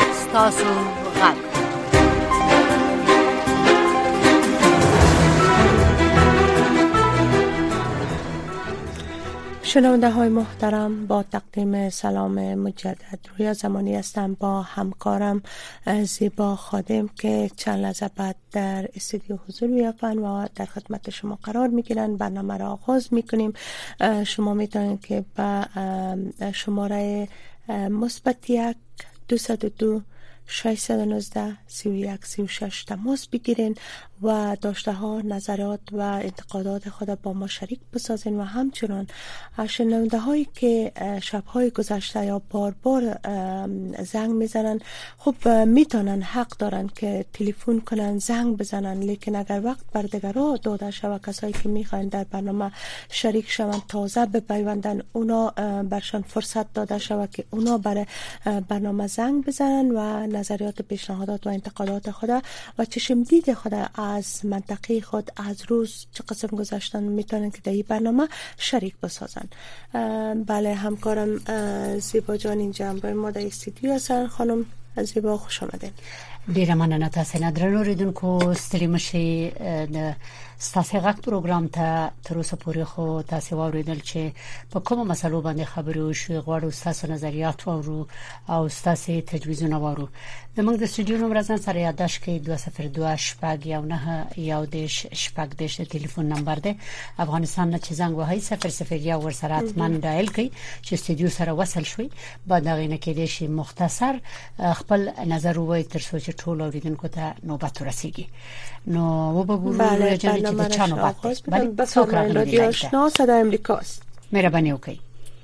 احساس و های محترم با تقدیم سلام مجدد روی زمانی هستم با همکارم زیبا خادم که چند لحظه بعد در استودیو حضور میافن و در خدمت شما قرار میگیرن برنامه را آغاز میکنیم شما میتونید که به شماره مثبت یک دو, دو 619 31 36 تماس بگیرین و داشته ها نظرات و انتقادات خود با ما شریک بسازین و همچنان شنونده هایی که های گذشته یا بار بار زنگ میزنن خب میتونن حق دارن که تلفن کنن زنگ بزنن لیکن اگر وقت بر ها داده و کسایی که میخواین در برنامه شریک شوند تازه بپیوندن اونا برشان فرصت داده شود که اونا بر برنامه زنگ بزنن و نظریات پیشنهادات و انتقادات خود و چشم دید خود از منطقه خود از روز چه قسم گذاشتن میتونن که در این برنامه شریک بسازن بله همکارم زیبا جان اینجا هم ما در استودیو هستن خانم زیبا خوش آمدین ډیره مننه تاسو نه درنو ریدونکو ستړي مشي د ستاسو غږ پروګرام ته تر اوسه پورې خو تاسو واوریدل چې په کومه مسلو باندې خبرې وشوي غواړو تاسو نظریات واورو او ستاسو تجویزونه وارو زموږ د سټډیو نمبر ځان سره یادداشت کړئ 202 شپږ یو نه یو دیش شپږ دیش د ټلیفون نمبر دی افغانستان نه چې زنګ وهي 00 یا ور سره اتمن ډایل کړئ چې سټډیو سره وصل شوي بعد هغه نه کې دیش مختصر خپل نظر وایي تر څو چې ټول اوریدونکو ته نوبت ورسیږي نو وبګورو بله چې د چا نوبت بله بس راغلی دی آشنا صدای امریکاست مهرباني وکړئ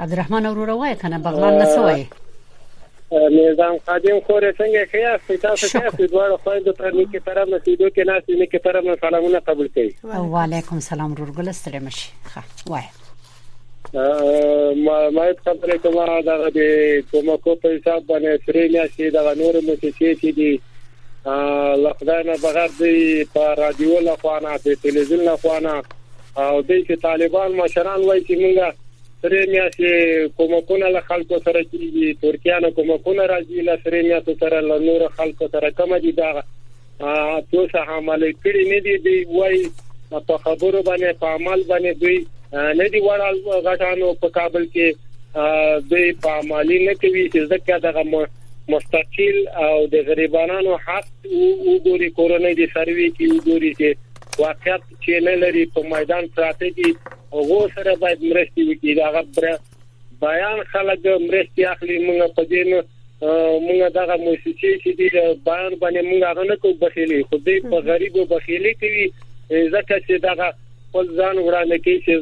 عبدالرحمن وروره وای کنه بغلان نه سوای نظام قادم خور څنګه ښه یاست تاسو ښه یاست دواړه خویندو ته نیکه طرف نه سیدو کې ناس نیکه طرف نه سلامونه قبول کړئ وعلیکم سلام ورور ګل ستړي مشي ښه وای ما ما خبرې کومه دا د کومه کو په حساب باندې سری نه شي دا نور مو چې دي لخدای نه بغیر دی په رادیو لخوانه په تلویزیون لخوانه او دی چې طالبان مشران وایي چې موږ سرې میاشتې کومکونه له خلکو سره کیږي ترکیه نه کومکونه راځي له سرې میاشتې سره له نور خلکو سره کم دي دا څه څه عمل کړی نه دی دی وای په خبرو باندې په عمل باندې دوی نه دی وړال غټانو په کابل کې دوی په عملی نه کوي چې ځکه دغه مستقیل او د غریبانو حق او ګوري کورونه دي سروي کې ګوري چې واقعیت چې نه لري په میدان پراته دي هغه سره باید مرستي وکړي دا غبره بیان خلک مرستي اخلي موږ په دې نه موږ دغه موسسې چې دی بیان باندې موږ هغه نه کوو بخیلي خو دې په غریبو بخیلي کوي ځکه چې دغه خپل ځان وړاندې کوي چې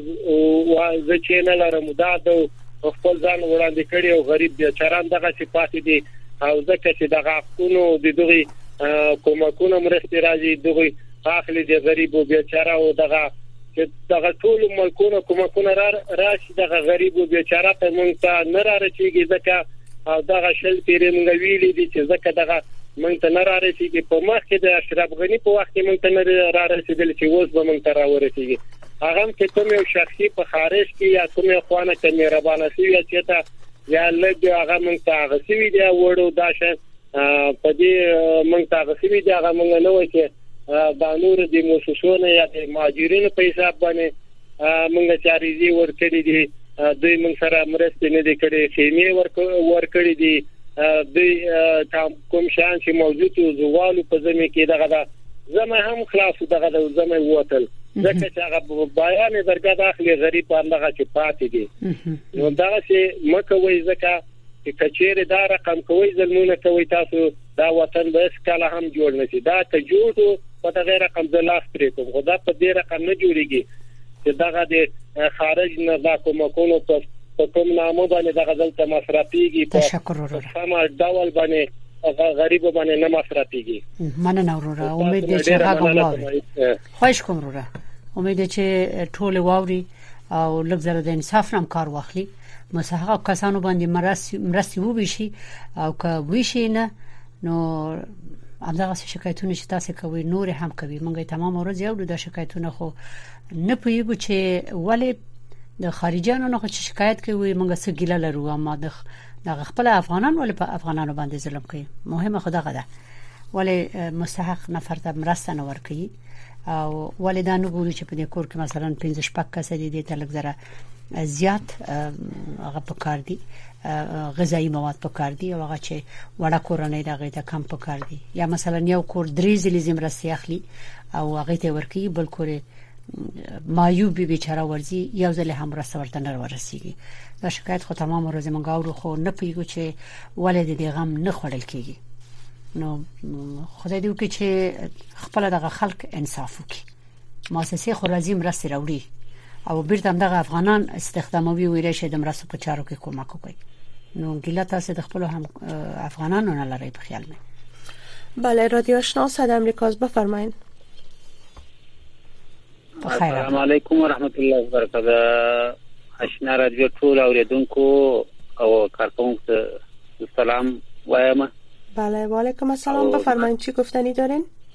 زه چې نه لرم دا د خپل ځان وړاندې کړي او غریب بیا چران دغه چې پاتې دي او ځکه چې دغه حقونو د دوی کومکونه مرستې راځي دوی اخلي د غریب او بیچاره او دغه چې دغه ټول ملکونه کومکونه را راشي دغه غریب او بیچاره ته مونږ ته نه را رسیږي ځکه او دغه شل پیرې مونږ ویلې دي چې ځکه دغه مونږ ته نه را رسیږي په مخ کې د اشرف غنی په وخت کې مونږ ته نه را رسیدل چې اوس به مونږ ته را ورسیږي هغه هم چې کوم یو شخصي په خارج کې یا کوم یو خوانه کې مهربانه شي یا چې ته یا لږ هغه مونږ ته هغه سوي دی وړو دا شان په دې موږ تاسو سوي دا هغه موږ نه وای چې دا نور د موسسونه یا د ماجرینو په حساب باندې موږ چاريزي ورکړي دي دوی موږ سره مرسته نه دي کړې خېمه ورکړي دي دوی کوم شان چې موجود او زوالو په زمي کې دغه دا زمه هم خلاص دغه د زمه ووتل ځکه چې هغه بیان درګه داخلي غریب باندې چې پاتې دي نو دا چې مکه وې ځکه چې که چېرې دا رقم کوئ ظلمونه کوئ تاسو دا وطن به هېڅ کله هم جوړ نه شي دا که جوړ شو په دغه رقم زه لاس پرې کوم خو دا په دې رقم نه جوړېږي چې دغه د خارج نه دا کومکونو په په کوم نامو باندې دغه دلته مصرفيږي په تشکر ورور سم ډول باندې غریب باندې نه مصرفيږي مننه ورور امید دې چې هغه واوري خوښ کوم ورور امید چې ټول واوري او لږ زره د انصاف نام کار واخلي مس هغه کسانو باندې مرستي وویشي او که ویشي نه نو همدغه شکایتونه چې تاسو کوي نور هم کوي مونږ تمام ورځ یو د شکایتونه خو نه پویګو چې ولې د خارجيانو نه خو شکایت کوي مونږ څه ګیله لرو اما د دغه خپل افغانان ولې په افغانانو باندې ظلم کوي مهمه خدغه ده ولې مستحق نفر ته مرسته نه ورکړي او ولې دا نه ګوري چې په دې کور کې مثلا 15 شپږ کس دي د تلګ زره زیات هغه پکار دي غذایی مواد پکار دي او هغه چې وړه کورنۍ د غیته کم پکار دي یا مثلا یو کور درې ځلې زمرسي اخلي او هغه ته ورکی بل کور مایوب به بیچاره ورزي یو ځل هم رسورته نه ورسیږي دا شکایت خو تمام ورځ مونږ اورو خو نه پیګو چې ولې د غم نه خړل کیږي نو خدای دې وکړي چې خپل دغه خلک انصاف وکړي مؤسسې خو راځي مرستې راوړي او بیرته هم دغه افغانان استخداموي ویل شي د مرستو په چارو کې کومک وکړي نو ګیله تاسو د خپل هم افغانانو نه لري په خیال مې بله رادیو آشنا صد امریکاز بفرمایئ السلام علیکم ورحمت الله وبرکاته آشنا رادیو ټول اوریدونکو او کارکونکو سلام وایم بله وعلیکم السلام بفرمایید چی گفتنی دارین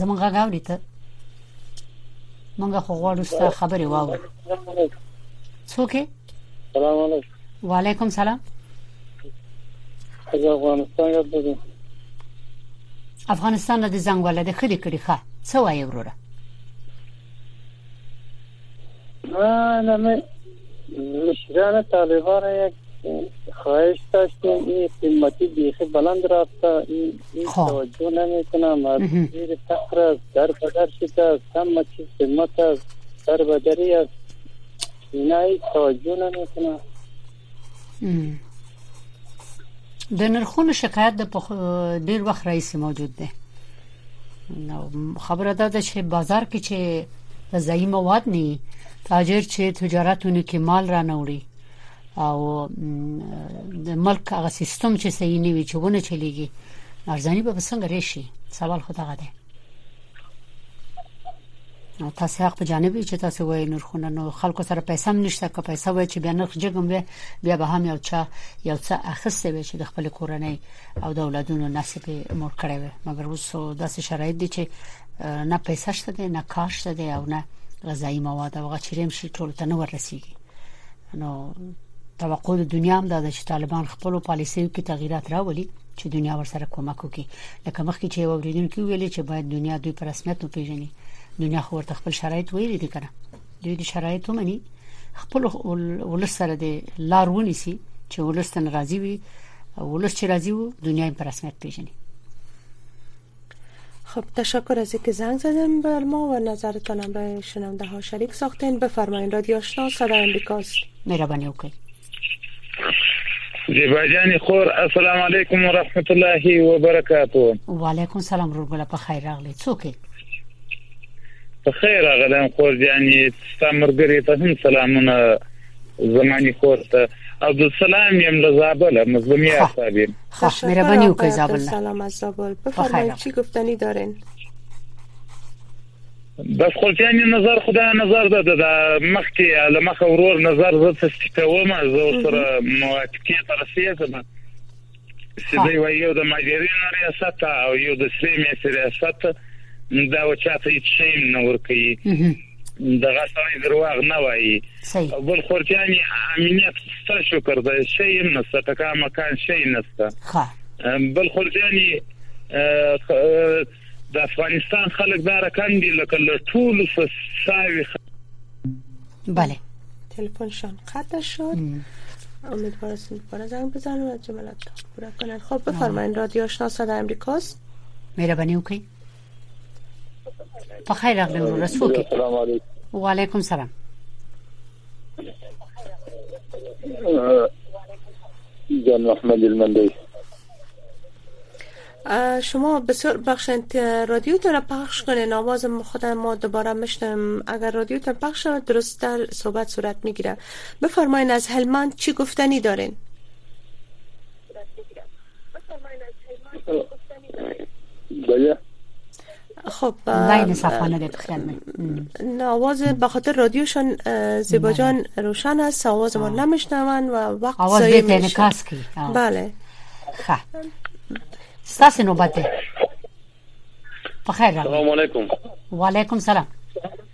زمونږ غږ اوري ته مونږ خو غواړو ستاسو خبرې واورو څوک سلام علیکم وعلیکم سلام زه افغانستان یاد بده افغانستان د زنګ ولده خدي کړي ښه څه وایي وروره همه مشران طالبان یک خواهش داشتیم این قیمتی بیخی بلند رفته این خب. توجه نمیکنه مردم زیر فقر است در بدر شده است همه چیز قیمت است در بدری است اینا هیچ توجه نمیکنه د نرخونو شکایت د ډیر وخت راځي موجود دی نو خبره ده چې بازار کې چې غذایی مواد نه تاجر چې تجارتونه کې مال را نوړي او د ملک هغه سیستم چې صحیح نه وي چې ونه چلیږي ارزانی به څنګه راشي سوال خو دا ده تاسو حق په جانب چې تاسو وای نور خونه نو خلکو سره پیسې هم نشته که پیسې وای چې بیا نرخ جګم وي بیا به هم یو چا یو څه اخستې وي چې د خپل کورنۍ او د اولادونو نسب مور کړی وي مګر اوس داسې شرایط دي چې نه پیسې شته دي نه کار شته دي او نه غذایی مواد او غچریم شي ټول ته نه ورسیږي نو توقع د دنیا هم دا چې طالبان خپل پالیسیو کې تغیرات راولي چې دنیا ورسره کومک وکړي لکه مخکې چې اوریدونکو ویلي چې باید دنیا دوی پر رسمیت وپیژني دنیا خو ورته خپل شرایط ویلي دي کنه دوی د شرایطو مني خپل ولس سره د لار ونیسي چې ولس ته ناراضي وي ولس چې راضي وو دنیا پر رسمیت پیژني خب تشکر از اینکه زنگ زدن بر ما و نظرتان هم برای شنونده ها شریک ساختین بفرمایید رادیو آشنا صدا امریکاست مهربانی وکړئ زیباجان خور السلام علیکم و رحمت الله و برکاته و علیکم سلام رو ګل په خیر راغلی څوک په خیر راغلی خور جان ستاسو مرګري ته هم سلامونه زمانی خور ته عبد السلام یم له زابل مظلوم یا صاحب یم خوش مهربانی وکړئ زابل سلام از زابل بفرمایئ چی گفتنی دارین بس خو جاني نظر خدا نظر ده د مخکې له مخه ورور نظر زه څه کوم زه سره موافقه ترسیږم چې دی وایي یو د ماجرینو ریاست او یو د سری میاشتې ریاست دا و چاته هیڅ شی نه ورکوي دغه سړی درواغ نه وایي او بل خورتيان امنیت ستر شکر دی شی هم نشته ټکا مکان شی نشته بل خورتيان د افغانستان خلک دا رقم دي لکه له ټولو ساوي بله تلفنشان قطع شد امیدوارم دوباره زنگ بزنن و جملات پورا کنن خب بفرمایید رادیو آشنا صدای امریکاست مهربانی وکړئ په خیر راغلی ورور څوک السلام علیکم وعلیکم سلام جان محمد المندي شما بسیار بخشند رادیو را پخش کنین آواز خود ما دوباره مشتم اگر رادیو تا پخش شود درست در صحبت صورت میگیره بفرمایین از هلمان چی گفتنی دارین بله خب بین صفحه نده تو خیال من آواز به خاطر رادیوشان زیبا جان روشن است آواز ما نمیشنون و وقت آواز بیت انکاس کی بله خب ستاس نوبت ده بخیر سلام علیکم و علیکم سلام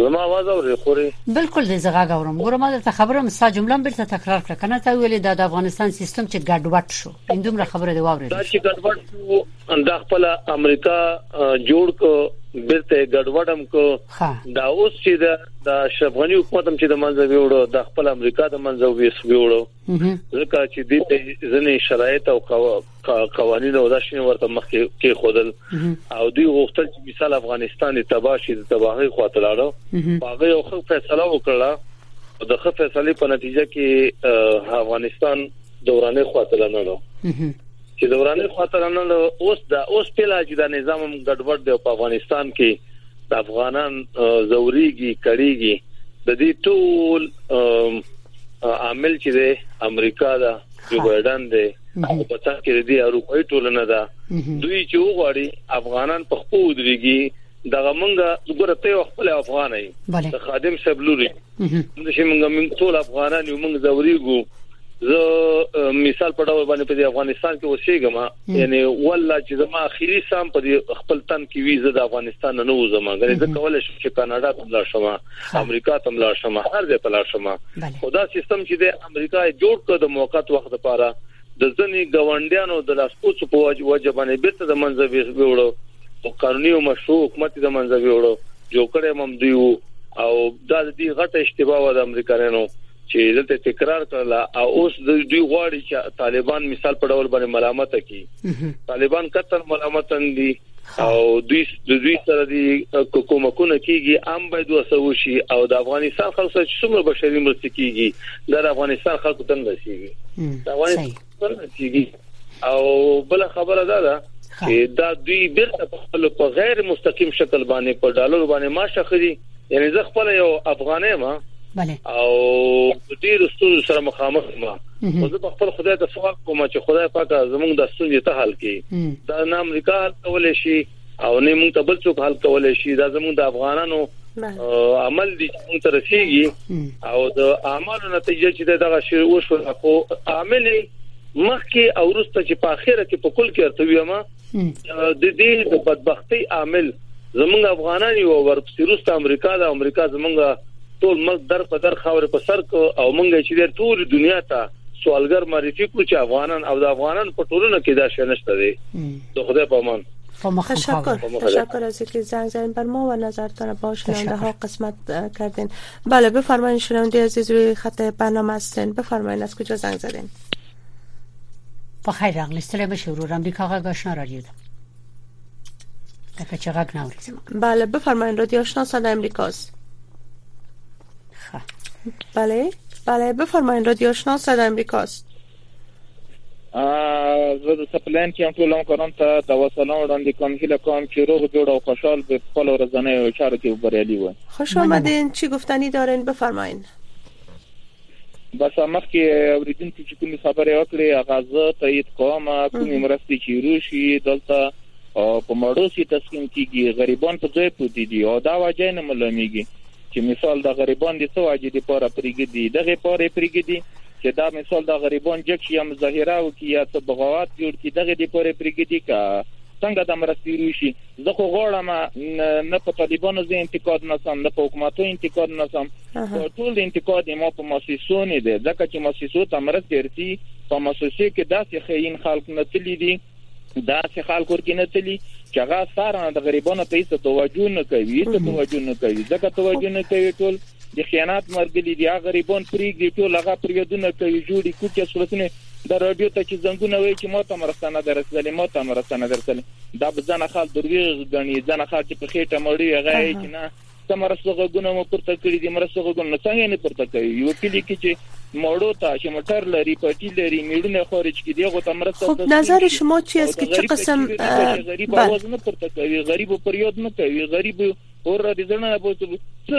زما आवाज اورې خوري بالکل دې زغاګ اورم ګوره ما درته خبره مسا جمله بیرته تکرار کړ کنه ته ویلې دا د افغانستان سیستم چې ګډوډ شو اندومره خبره دی واورې دا چې ګډوډ شو دا خپل امریکا جوړ کو بیرته ګډوډم کو دا اوس چې د اشرف غنی حکومت هم چې د منځ ویوړو د خپل امریکا د منځ ویوړو ځکه چې دې ځنې شرایط او قوانين او داشين ورته مخ کې خودل او دوی غوښتل چې مثال افغانستان تباشي د تباهي خواته لاړو هغه یو خو فیصله وکړه او د خو فیصله په نتیجه کې افغانستان دورانه خواته لاړو چې دورانه خواته لاړو اوس دا اوس په لاج دا نظام ګډوډ دی په افغانستان کې د افغانان زوريږي کړيږي د دې ټول عامل چې د امریکا دا جو بایدن دی هغه په تاسو کې دی اروپאי ټولنه ده دوی چې وغواړي افغانان په خپل ودرېږي دغه مونږه وګوره ته یو خپل افغان یې د خادم سبلوري موږ چې مونږه موږ ټول افغانان یو موږ زوريګو زه مثال په ډول باندې په افغانستان کې اوسېږم یعنی والله چې زما اخیری سام په خپل تن کې وی زه د افغانستان نه وزم غواړم زه کولای شم چې کاناډا ته لاړ شم امریکا ته لاړ شم هر ځای ته لاړ شم خدا سیستم چې امریکا یې جوړ کړ د موقت وخت لپاره د ځنی ګاونډیانو د لاسپوڅو په وجه باندې بیرته د منځه ویوړو او قانوني او مشروع حکومت د منځه ویوړو جوړ کړی مم دی او دا د دې غټه اشتباه و د امریکایانو چې دلته تکرار کړل او اوس د دوی غواړي چې طالبان مثال په ډول باندې ملامت کړي طالبان کتر ملامت دي او دوی د دوی سره دي کومکونه کیږي ام باید وسه وشي او د افغانستان خلک چې څومره بشري مرستې کیږي د افغانستان خلکو ته نه رسیږي دا وایي او بل خبره ده ده چې دا دوی بیرته په غیر مستقیم شکل باندې په ډالر باندې معاش اخلي یعنی زه خپل یو افغانې ما بله او ډیر ستونزې سره مخامخ ما او زه خپل خدای ته سوال کوم چې خدای پاک زموږ د ستونزې ته حل کړي دا نه امریکا حل کولای شي او نه موږ ته بل څوک حل کولای شي دا زموږ د افغانانو عمل دي چې موږ ته رسیږي او د اعمالو نتیجه چې دغه شی وشو خو عامل مخکې او وروسته چې په اخره کې په کل کې ارتوي ما د دې د بدبختی عامل زمونږ افغانان یو ورپسې روس ته امریکا د امریکا زمونږ ټول ملک در په در خاور په سر کو او مونږ چې د ټول دنیا ته سوالګر معرفي کړو چې افغانان او د افغانان په ټولنه کې دا شنشته دي د خدای په امان تشکر تشکر از اینکه زنگ زدین بر ما و نظرتان را با شنونده ها قسمت کردین بله بفرمایید شنونده عزیز روی خط برنامه هستین بفرمایید از کجا زنگ زدین په خیر راغلی ستړي مشه ورور امریکا غږ آشنا رادیو ده لکه چې غږ نه اوري بله بفرمایئ رادیو آشنا صدا امریکاست بله بله بفرمایئ رادیو آشنا صدا امریکاست زه د سپلان کې ټول همکاران ته د وسلام وړاندې کوم هیله کوم چې روغ جوړ او خوشحال به خپل ورځنی چارو کې بریالي وي خوش آمدین چی گفتنی دارین بفرمایین بس مخکې اوریدونکو چې کومې خبرې وکړې هغه زه تایید کوم کومې مرستې چې روشي دلته په مړو سي تسلیم کیږي غریبان په ځای پوتې دي او دا وجه نه ملاميږي چې مثال د غریبان د څو اجې د پاره پریګدي دغه پاره پریګدي چې دا مثال د غریبان جک شي هم ظاهره او کې یا څه بغاوت جوړ کی دغه د پاره پریګدي کا څنګه د مرستې روشي زه خو غواړم نه په طالبانو زه انتقاد نسم نه په حکومتو انتقاد نسم ټول انتقاد ما په مؤسسو نه دي ځکه چې مؤسسو ته مرستې ورتي په مؤسسې کې داسې خاين خلک نه تللي دي داسې خلک ورکې نه تللي چې هغه سره د غریبانو ته هیڅ توجه نه کوي هیڅ توجه نه کوي ځکه توجه نه کوي ټول د خیانات مرګلي دي هغه ریبون پریږدي ټول هغه پریودونه کوي جوړي کوټه صورتونه د رادیو ته چې زنګونه وایي چې ماته مرسته نه درسلې ماته مرسته نه درسلې دا به ځنه خال درویغ غني ځنه خال چې په خېټه مړی هغه چې نه سمرسته غوګونه مو پورته کړی دي مرسته غوګونه څنګه نه پورته کوي یو کلی کې چې مړو ته چې موټر لري پټي لري میړونه خارج کې دی غو تمرسته خب نظر شما چی است که چه قسم غریب आवाज نه پورته کوي غریب پر یاد نه کوي غریب اور د زړه نه بوځو څه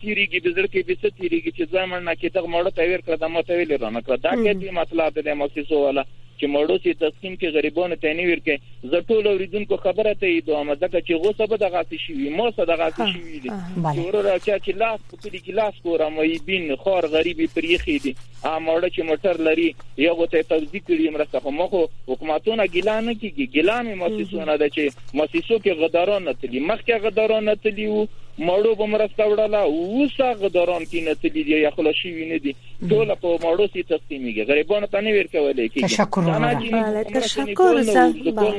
تیریږي د زړه کې به څه تیریږي چې ځمن نه کې دغه مړ ته ویر کړ د ماته ویل رانه کړ دا کې دې مطلب د موسسو والا چې مړو سي تسکین کې غریبانو ته نه ویر کې زه ټول اوریدونکو خبره ته یې دوه مزه چې غوسه به د غاصي شي مو سره د غاصي شي ویلي چې ورور راچا چې لاس ته دي ګیلاس ګوره معیبین خوار غریب یې پرې ایښي دي هغه ماړه چې موټر لري یغو ته یې توزیع کړي مرسته خو مخ حکومتونه ګیلا نه کیږي ګیلا مې مؤسسونه ده چې مؤسسو کې غداران نه تلي مخکې غداران نه تلي وو مړو به مرسته وړله اوس غداران کې نه تلي دي یا خلاص شوي نه دي ټول په مړو سي تقسیمېږي غریبانو ته نه ور کولای کیږي تشکر وروره تشکر زه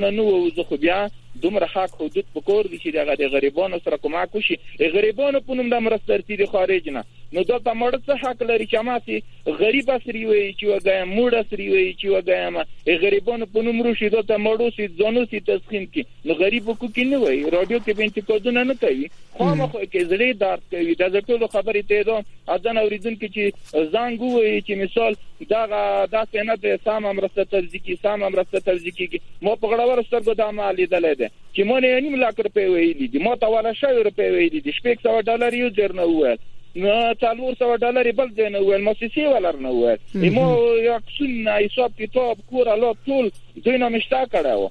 نه نو زه خو بیا دومره حق حدود پکور دي چې دغه د غریبانو سره کومک وشي غریبانو په نوم د مرستې رسیدي خارج نه نو دا ته مړ څه حق لري چې ما سي غریب سری وي چې وګایم مړ سری وي چې وګایم غریبانو په نوم روشي دا ته مړو سي ځانو سي تسخیم کی نو غریب به کوکي نه وای رادیو کې به انتقادونه نه کوي خامخ کې زړه درد کوي دا زه ټول خبرې ته دوم اذن اوریدونکو چې زنګ وایي چې مثال دغه داسې نه ده سم امرسته توزیکی سم امرسته توزیکی ما په غړور سترګو دا ما لیدل دي چې مونږ یې نیم لاک روپې ویلي دي ما ته ولا شوی روپې ویلي دي شپږ سو ډالر یو ځر نه وویل څلور سوه ډالرې بل ځای نه وویل موسسې ولر نه وویل مو یو عکسونه حساب کتاب کور الات ټول دوی نه مشته کړی و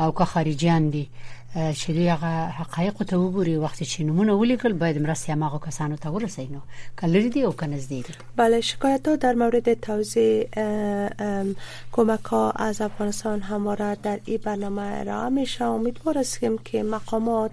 او که خارجيان دي چې دوی هغه حقایق ته وګوري وخت چې نمونه ولیکل باید مرسته هغه کسانو ته ورسوي نو کلری دی او کنز دی بله شکایت ها در مورد توزیع کمک ها از افغانستان همواره در این برنامه ارائه میشه امیدوار هستیم که مقامات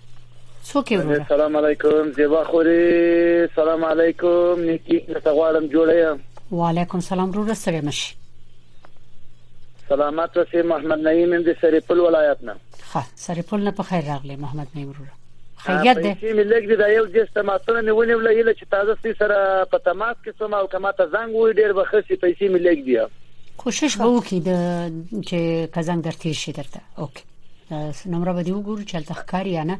څوک یې وروره سلام علیکم زیبا خوري سلام علیکم نیکی ته غواړم جوړه یم وعلیکم سلام وروره سره مشي سلامات اوسې محمد نعیم د سریپل ولایت نه ښه سریپل نه په خیر راغلی محمد نعیم وروره خیریت دی چې مې لګ دی دا یو جست ماتونه مې ونیول اله چې تازه سي سره په تماس کې سم او کما ته زنګ وې ډیر بخښي پیسې مې لګ دی کوشش به وکړي چې کزنګ درته شي درته اوکي نمبر به دی وګورو چې تل ښکاری یا نه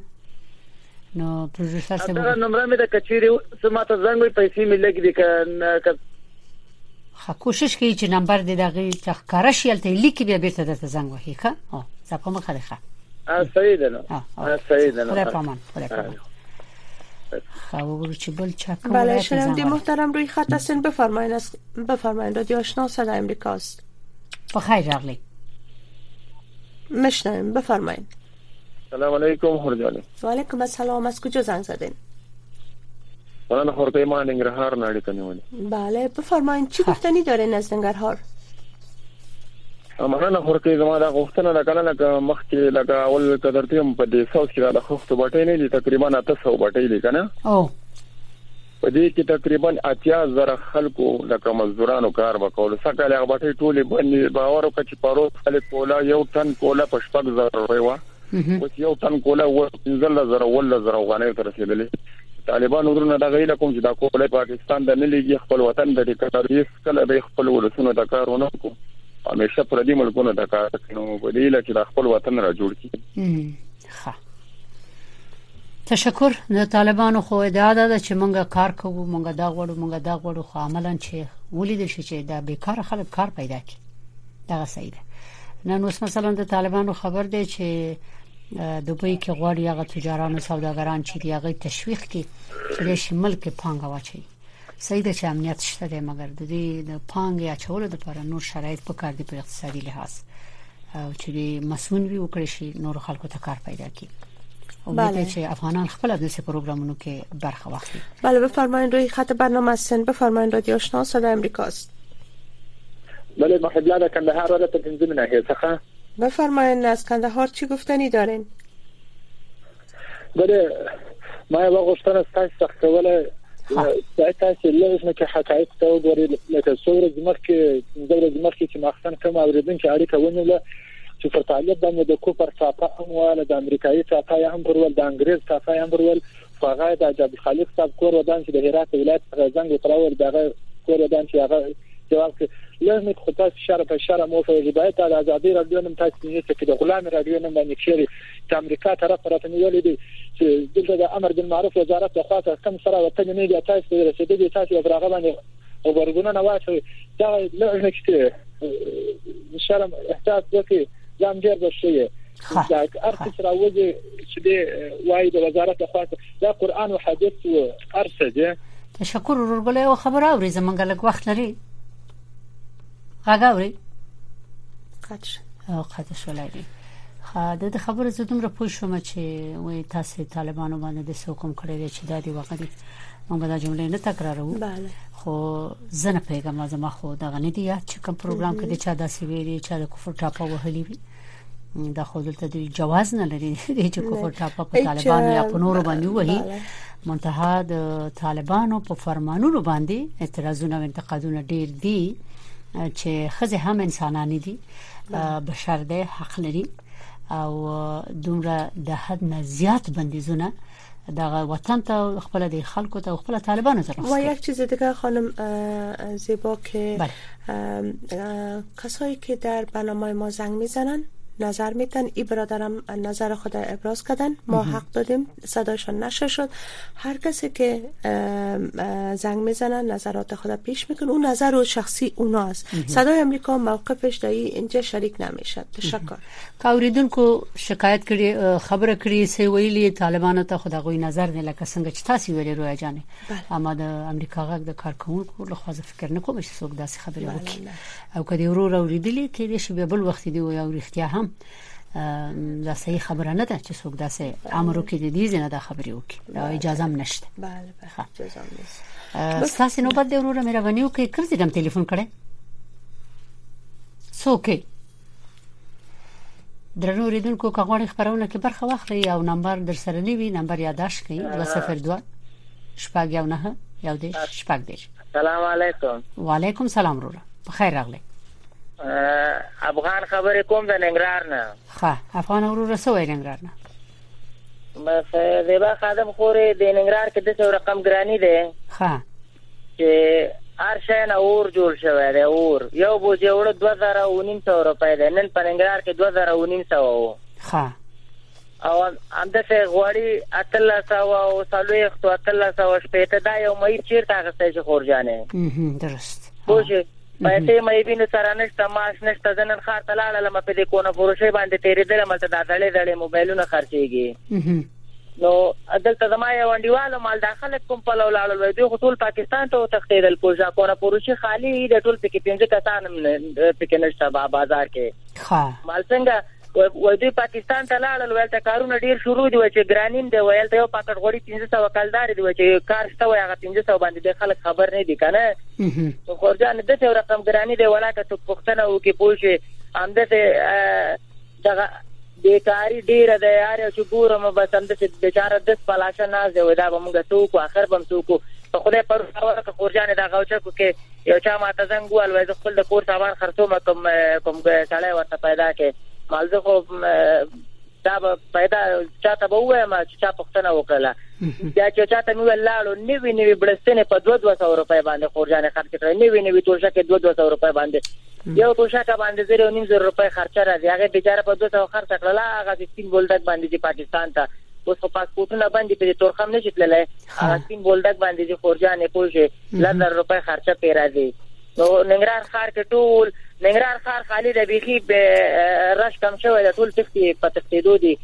نو پروډوسر څه وګورو نمبر مې د کچيري سماته زنګ وي پیسې مې لګې دي که خا کوشش کوي چې نمبر دې دغه تخکاره شي تل لیکي بیا بیرته د زنګ وهي ښه او ځه په مخه ده ښه صحیح ده نو صحیح ده نو خدای پامان خدای پامان خبر چی بل چک بله شنونده محترم روی خط هستین بفرمایید بفرمایید رادیو آشنا صدای امریکاست پخیر راغلی مشنویم بفرمایید سلام علیکم هرجانی و علیکم السلام از کجا زنگ زدین من خورده ما ننگرهار نالی کنیم بله بفرمایید چی گفتنی دارین از ننگرهار مننه خورکې زما دا غوښتنه ده کله لکه مخکې لکه اول قدرتي هم په دې ساوث کې دا د خښتو بټۍ نه دي تقریبا 900 بټۍ دي کنه او په دې کې تقریبا اتیا زره خلکو لکه مزدورانو کار وکول سږ کال هغه بټۍ ټولې بندې باور وکړه چې پروت خلک کولا یو ټن کولا په شپږ زره روپۍ وه اوس یو ټن کولا و 15000 ولزر افغانۍ ته رسیدلې طالبان ورونه دغه هیله کوم چې دا کولا پاکستان د نه لګي خپل وطن د ټیکټر هیڅ کله به خپل ولسونو ته کار ونه کو همیشه پر دې ملکونو ته کار کوي نو په دې لکه د خپل وطن را جوړ کړي ښه تشکر د طالبانو خو ادعا ده چې مونږه کار کوو مونږه دا غوړو مونږه دا غوړو خو عملاً چې ولید شي چې دا بیکاره خلک کار پیدا کړي دا صحیح ده نن اوس مثلا د طالبانو خبر دی چې دوی کې غوړي هغه تجارانو سوداګران چې دی هغه تشویق کړي چې ملک پانګه واچي صحیح ده چې امنیت شته دی مګر د دې د پانګې اچولو لپاره نور شرایط په کار دي په اقتصادي لحاظ او چې مسون وي وکړي شي نور خلکو ته کار پیدا کړي امید بله. چې افغانان خپل د سه پروګرامونو کې برخه واخلي بله بفرمایئ روی خط برنامه سن بفرمایئ رادیو آشنا صدای امریکا است بله محب الله در کندهار را در تنظیم ناحیه څخه بفرمایئ از کندهار چی گفتنی دارین بله ما یو غوښتنه ستاسو څخه کوله دا تاسو له اوسه کې حقایق ته وګورئ لکه څوره زمکه د زمکه چې مخکن کوم اوریدونکو اړیکه ونیوله چې پر طالب باندې د کوپر ټاپه هم واله د امریکایي ټاپه هم پرول د انګريز ټاپه هم پرول فغای د عجب خالق صاحب کور ودان چې د هرات ولایت پر زنګ تراور دغه کور ودان چې هغه جواب کړ لازم خو تاسو شرف شرم او فوجي باید د ازادي رادیو نن تاسو نه چې د غلام رادیو نن باندې کړی د امریکا طرف ته راته نیولې دي چې دلته د امر بالمعروف وزارت د خوا ته کم سره وتلې نه دي تاسو ته رسیدلې تاسو یو برغه باندې وبرګونه نه واچوي دا لږ نشته شرم احساس وکړي ځان ډیر بشي دا ارتس راوځي چې دی وايي د وزارت خوا ته دا قران او حدیث ارسه دي تشکر ورغله خبره اوري زمونږ لګ وخت لري غږ اوري قد شو او قد شو لري د د خبرو زه دومره پوه شوم چې وای تاسو طالبانو باندې د حکم کړی دی چې دا دی وغړي موږ دا جملې نه تکراروو بله خو زنه پیغام زما خو دا غنې دی چې کوم پروګرام کې چې دا سی ویری چې د کفر ټاپه وهلی وي دا خو دلته د جواز نه لري چې کفر ټاپه په طالبانو یا په نورو باندې وهي منتها د طالبانو په فرمانونو باندې اعتراضونه او انتقادونه ډیر دي چې خزه هم انسانان دي بشر د حق لري او دومره د حد نه زیات بندیزونه دغه وطن ته خپل د خلکو ته خپل طالبانو ته و یک چیز دیگه خانم زیبا که بله. کسایی که در برنامه ما زنگ میزنن نظر میتن ای برادرم نظر خود ابراز کردن ما حق دادیم صدایشان نشه شد هر کسی که زنگ میزنه نظرات خود پیش میکن اون نظر و شخصی اوناست صدای امریکا موقفش در اینجا شریک نمیشد تشکر کاوریدونکو شکایت کړي خبره کړي سي ویلي طالبانو ته خو دغه نظر نه لکه څنګه چې تاسو ویلي رویا جانې اما د امریکا غږ د کارکونکو له خوا فکر نه کوم چې څوک داسې خبرې وکړي او کدی ورو ورو ریدلې کې دې شی بل وخت دی او یو رښتیا هم دا صحیح خبره نه ده چې څوک داسې امر وکړي د دې نه دا خبرې وکړي دا اجازه هم نشته بله بله اجازه هم نشته بس تاسو نو بده وروره مې راونیو کې کوم ځای تلیفون کړي څوک درنو اوریدونکو که غواړئ خبرونه کې برخه واخلئ او نمبر در سره نیوي نمبر یادداشت کړئ 202 شپږ یو نه یو دې شپږ دې السلام علیکم وعلیکم سلام وروره په خیر راغلی افغان خبرې کوم د ننګرهار نه ښه افغان وروره سوې ننګرهار نه بس زیبا خادم خورې د ننګرهار کې د څو رقم ګرانی دی ښه چې هر شی نه اور جوړ شوی دی اور یو بوجه اوړه دوه زره او نیم سوه روپۍ دی نن په ننګرهار کې دوه زره او نیم سوه و ښه او همداسې غوړي اتلس سوه او څلوېښتو اتلس سوه شپېته دا یو مهیب چېرته اخیستی شي خورجانې درست پوه شي پیسې مهیبینو سره نشته معاش نشته زه نن ښار ته لاړلم په دې کونه فروشۍ باندې تېرېدلم هلته دا زړې زړې موبایلونه خرڅېږي نو دلته زما یو انډیوال مال دا خلک کوم په لاړل وای دوی ټول پاکستان ته وتښتېدل په ژاپونه پوروشي خالی د ټول پکې پنځه کسان پکې نشته با بازار کې ښه مال څنګه وای دوی پاکستان ته لاړل ویل ته کارونه ډیر شروع دي چې ګرانیم دی ویل ته یو پاکټ غوړي 1500 کلدار دی چې کار شته وای هغه 1500 باندې د خلک خبر نه دي کنه خو خورجان د څو رقم ګرانی دی ولاکه څوک پښتنه وکي پوه شي همدغه دغه بیکاری ډیره ده یاره چې ګورم بس همداسې بیچاره دس په لاشه ناز دی دا به موږ څه وکړو اخر به هم څه وکړو په خدای پرون راوړه که خورجانې دا غوچکو کې یو چا ماته زنګ ووهل وایي زه خپل د کور سامان خرڅوم کوم کوم سړی ورته پیدا کړي مال زه خو دا به پیدا چاته به ووایم چې چا پوښتنه وکړله بیا چې چاته مې وویل لاړو نوي نوي بړستنې په دوه دوه سوه روپۍ باندې خورجانې خرڅې کړې نوي نوي توشکې دوه دوه سوه روپۍ باندې یو توشکه باندې زر او نیم زر روپۍ خرچه راځي هغه بیچاره په 200 خرچ کړل هغه سپین بولدک باندې چې پاکستان ته اوس خو پاسپورتونه باندې په تورخم نشي تللی هغه سپین بولدک باندې چې خورجانې پوه شي لږ روپۍ خرچه پې راځي نو ننګرهار ښار کې ټول ننګرهار ښار خالي د بیخي رش کم شوی د ټول تختی په تختیدو دي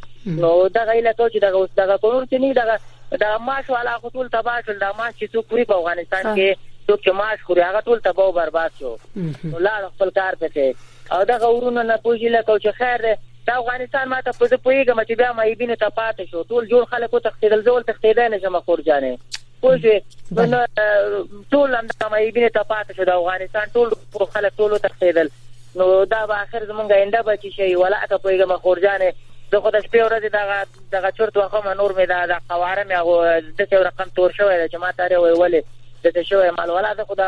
نو دا غیله کو چې دغه اوس دغه کورور چې نه دغه د ماش والا خو ټول تباہ شول د ماش چې څوک پوری په افغانستان کې څوک چې ماش خوري هغه ټول تباہ او برباد شو نو لاړ خپل کار پسې او دغه ورونه نه پوجي لکه چې خیر ده د افغانستان ماته په دې پویګم چې بیا مې بینه ته پاتې شو ټول جوړ خلک او تختیدل زول تختیدای نه شم خور جانې پوجي نو ټول هم د مې بینه ته پاتې شو د افغانستان ټول خلک ټول تختیدل نو دا به اخر زمونږ آینده بچی شي ولا ته پویګم خور جانې زه خو د شپې ورځې دغه دغه چرت وخم نور مې دا د قواره مې هغه د څو رقم تور شوی چې ما تاره وی ولې د څه شوی مال ولا زه خو دا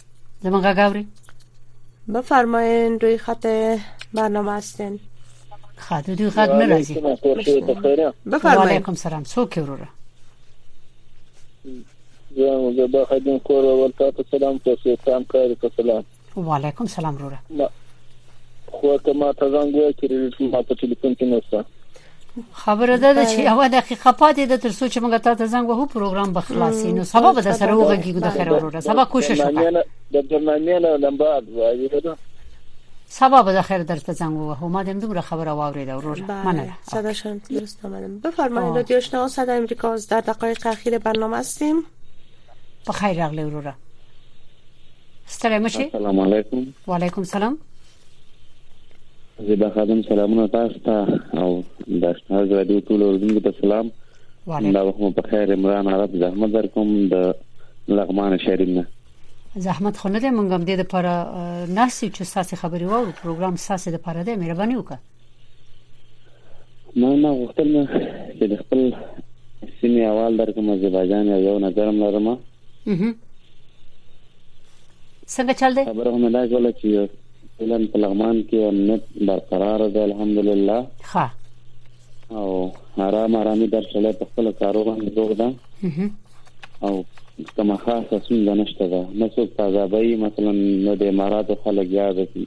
زمونږ غاوري بفرمایئ روی خط برنامه هستین خاطر خب، دوی غږ نه راځي بفرمایئ علیکم سلام څوک وروره زه زه به خدمت کور ورته ته سلام تاسو تام کار ته سلام وعلیکم سلام وروره خو ته ما ته زنګ وکړې ما په ټلیفون کې نشته خبره ده بله. چې یو دقیقه پاتې ده تر څو چې موږ تاسو زنګ وهو پروګرام به خلاص شي نو سبا به د سره وګورو د خیر وروره سبا کوشش وکړه د برنامه نه لمبا ده سبا به خیر درته زنګ ووهو ما دیم دومره خبره واوریده وروره بله. مننه صدا شم درست آمدم بفرمایید رادیو آشنا صدا امریکا از در دقایق اخیر برنامه هستیم بخیر راغلی وروره ستړی مشي السلام علیکم و علیکم سلام زیبا خادم سلامونه تاسو ته او د اشناز رادیو ټول اوریدونکو ته سلام دا وخت مو په خیر عمران عرب زحمت در کوم د لغمان شهرین نه زحمت خو نه دی مونږ هم دې لپاره ناسې چې ساسې خبري وو پروګرام ساسې لپاره دی مهرباني وکړه ما نه غوښتل مې چې د خپل سیمې اول درکم آذربایجان یو نظرم لرم څنګه چل دی خبره مې دا کوله چې فعلا په لغمان کې امنیت برقرار دی الحمدلله ښه او آرام آرامي در چلې په خپل کارو باندې جوړ ده او کوم خاصه څه نشته ده نو څوک تازه به مثلا د امارات خلک یاد کی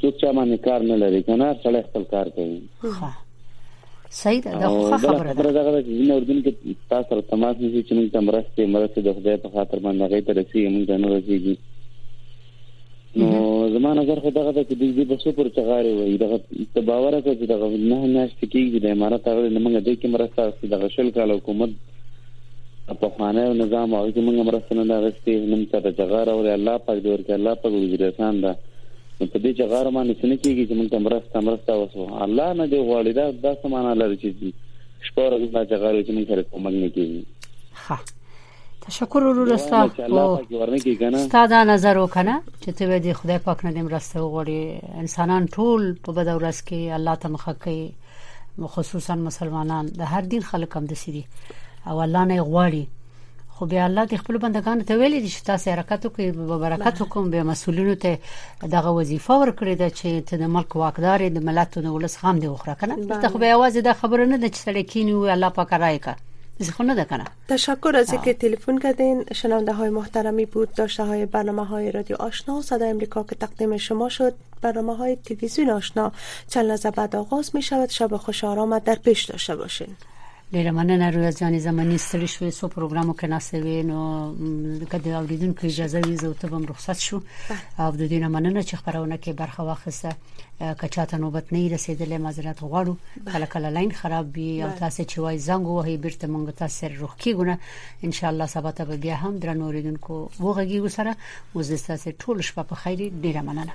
څوک چا باندې کار نه لري کنه سړی خپل کار کوي ها صحیح ده دا خو خبره ده دا غواړي چې نو اردن کې تاسو سره تماس نیسي چې موږ ته مرسته مرسته د خدای په خاطر باندې غي ته رسیدي موږ ته نه رسیدي نو زما نظر خو دغه ده چې د دې بسو پر چغاري وي دغه ته باور کوي چې دغه نه نه شتکیږي د امارات هغه نه موږ د کې مرسته دغه شل کال حکومت په خوانه یو نظام او چې موږ مرسته نه لغستې نن څه د جګړه او الله پاک دې ورکړي الله پاک دې رسان ده نو په دې جګړه باندې څه نه کیږي چې موږ مرسته مرسته وسو الله نه دی غواړي دا د سمانه لري چې شپه ورځ دا جګړه چې موږ سره کوم نه کیږي ها تشکر ورور استا ستا دا نظر وکنه چې ته دې خدای پاک نه دې مرسته وغوړي انسانان ټول په بده ورځ کې الله ته مخه کوي خصوصا مسلمانان د هر دین خلک هم د سری او الله نه غواړي خو بیا الله د خپل بندگانو ته ویلي دي چې تاسو حرکت وکړئ به برکت وکم به مسولینو ته دغه وظیفه ورکړي دا چې ته د ملک واکدار د ملت او ولس غم دی وخره کنه ته خو به आवाज د خبره نه د چړې کینی او الله پاک رايکا ځکه نه ده کنه تشکر از اینکه تلفن کردین شنونده های محترمی بود داشته های برنامه های رادیو آشنا و صدای امریکا که تقدیم شما شد برنامه های تلویزیون آشنا چند لحظه بعد آغاز می شود شب خوش آرام در پیش داشته باشین ډیره مننه رویا جان زمانی ستړي شوې سو پروګرامو کې ناسوي نو کله اوریدونکو اجازه وي زه ته بم رخصت شو بله. او د دې مننه چې خبرونه کې برخه واخیسته که چاته نوبت نه رسیدلې معذرت غواړو کله کله لاین خراب وي او تاسو چې وای زنګ وهي بیرته مونږ تاسو سره روخ کیګونه ان شاء الله سبا ته بیا هم درنو ریدونکو وغږی وسره اوس د تاسو ټول شپه په خیر ډیره مننه